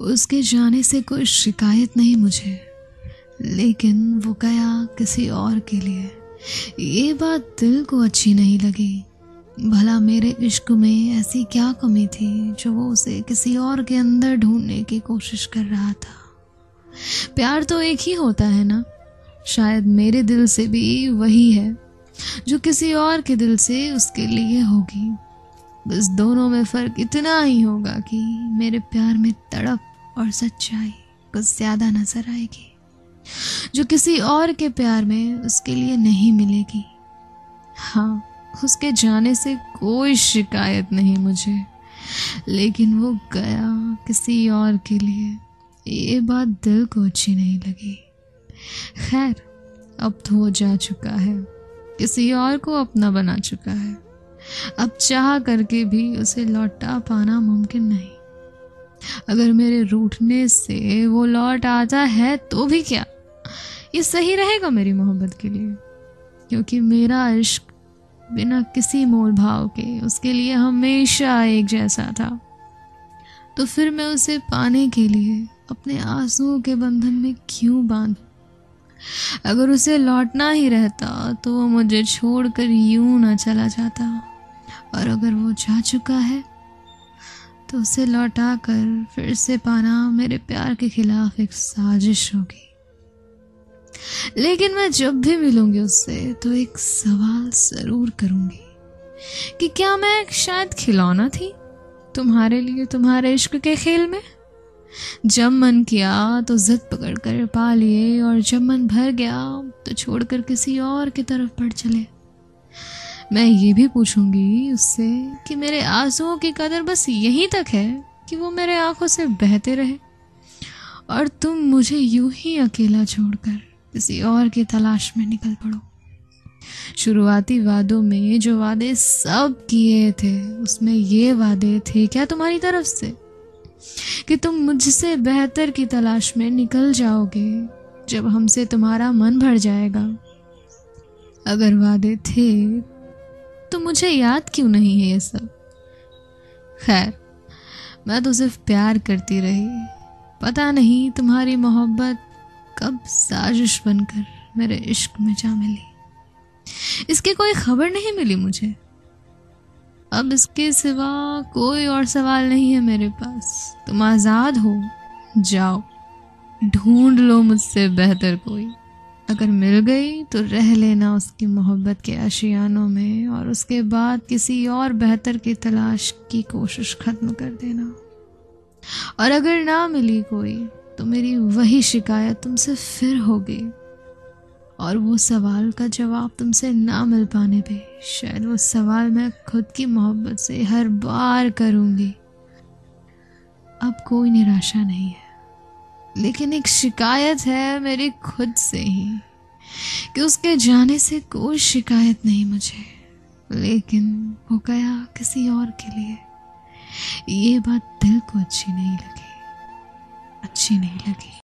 उसके जाने से कोई शिकायत नहीं मुझे। लेकिन वो गया किसी और के लिए। ये बात दिल को अच्छी नहीं लगी। भला मेरे इश्क में ऐसी क्या कमी थी जो वो उसे किसी और के अंदर ढूँढने की कोशिश कर रहा था? प्यार तो एक ही होता है ना? शायद मेरे दिल से भी वही है, जो किसी और के दिल से उसके लिए होगी। बस दोनों में फ़र्क इतना ही होगा कि मेरे प्यार में तड़प और सच्चाई कुछ ज़्यादा नज़र आएगी, जो किसी और के प्यार में उसके लिए नहीं मिलेगी। हाँ उसके जाने से कोई शिकायत नहीं मुझे, लेकिन वो गया किसी और के लिए, ये बात दिल को अच्छी नहीं लगी। खैर, अब तो वो जा चुका है, किसी और को अपना बना चुका है। अब चाह करके भी उसे लौटा पाना मुमकिन नहीं। अगर मेरे रूठने से वो लौट आता है तो भी क्या? ये सही रहेगा मेरी मोहब्बत के लिए, क्योंकि मेरा इश्क बिना किसी मोल भाव के उसके लिए हमेशा एक जैसा था। तो फिर मैं उसे पाने के लिए अपने आंसुओं के बंधन में क्यों बाँध? अगर उसे लौटना ही रहता तो वो मुझे छोड़कर यूँ ना चला जाता। और अगर वो जा चुका है तो उसे लौटा कर फिर से पाना मेरे प्यार के खिलाफ एक साजिश होगी। लेकिन मैं जब भी मिलूँगी उससे तो एक सवाल ज़रूर करूँगी कि क्या मैं शायद खिलौना थी तुम्हारे लिए, तुम्हारे इश्क के खेल में? जब मन किया तो जिद पकड़ कर पा लिए, और जब मन भर गया तो छोड़कर किसी और की तरफ़ बढ़ चले। मैं ये भी पूछूँगी उससे कि मेरे आंसुओं की कदर बस यहीं तक है कि वो मेरे आँखों से बहते रहे। और तुम मुझे यूँ ही अकेला छोड़कर किसी और की तलाश में निकल पड़ो। शुरुआती वादों में जो वादे सब किए थे, उसमें ये वादे थे क्या तुम्हारी तरफ़ से? कि तुम मुझसे बेहतर की तलाश में निकल जाओगे जब हमसे तुम्हारा मन भर जाएगा। अगर वादे थे मुझे याद क्यों नहीं है ये सब? खैर, मैं तो सिर्फ़ प्यार करती रही। पता नहीं तुम्हारी मोहब्बत कब साजिश बनकर मेरे इश्क में जा मिली। इसकी कोई खबर नहीं मिली मुझे। अब इसके सिवा कोई और सवाल नहीं है मेरे पास। तुम आज़ाद हो, जाओ। ढूंढ लो मुझसे बेहतर कोई। अगर मिल गई तो रह लेना उसकी मोहब्बत के आशियानों में और उसके बाद किसी और बेहतर की तलाश की कोशिश ख़त्म कर देना। और अगर ना मिली कोई तो मेरी वही शिकायत तुमसे फिर होगी। और वो सवाल का जवाब तुमसे ना मिल पाने पे शायद वो सवाल मैं खुद की मोहब्बत से हर बार करूँगी। अब कोई निराशा नहीं है। लेकिन एक शिकायत है मेरी खुद से ही, कि उसके जाने से कोई शिकायत नहीं मुझे। लेकिन वो गया किसी और के लिए। ये बात दिल को अच्छी नहीं लगी। अच्छी नहीं लगी।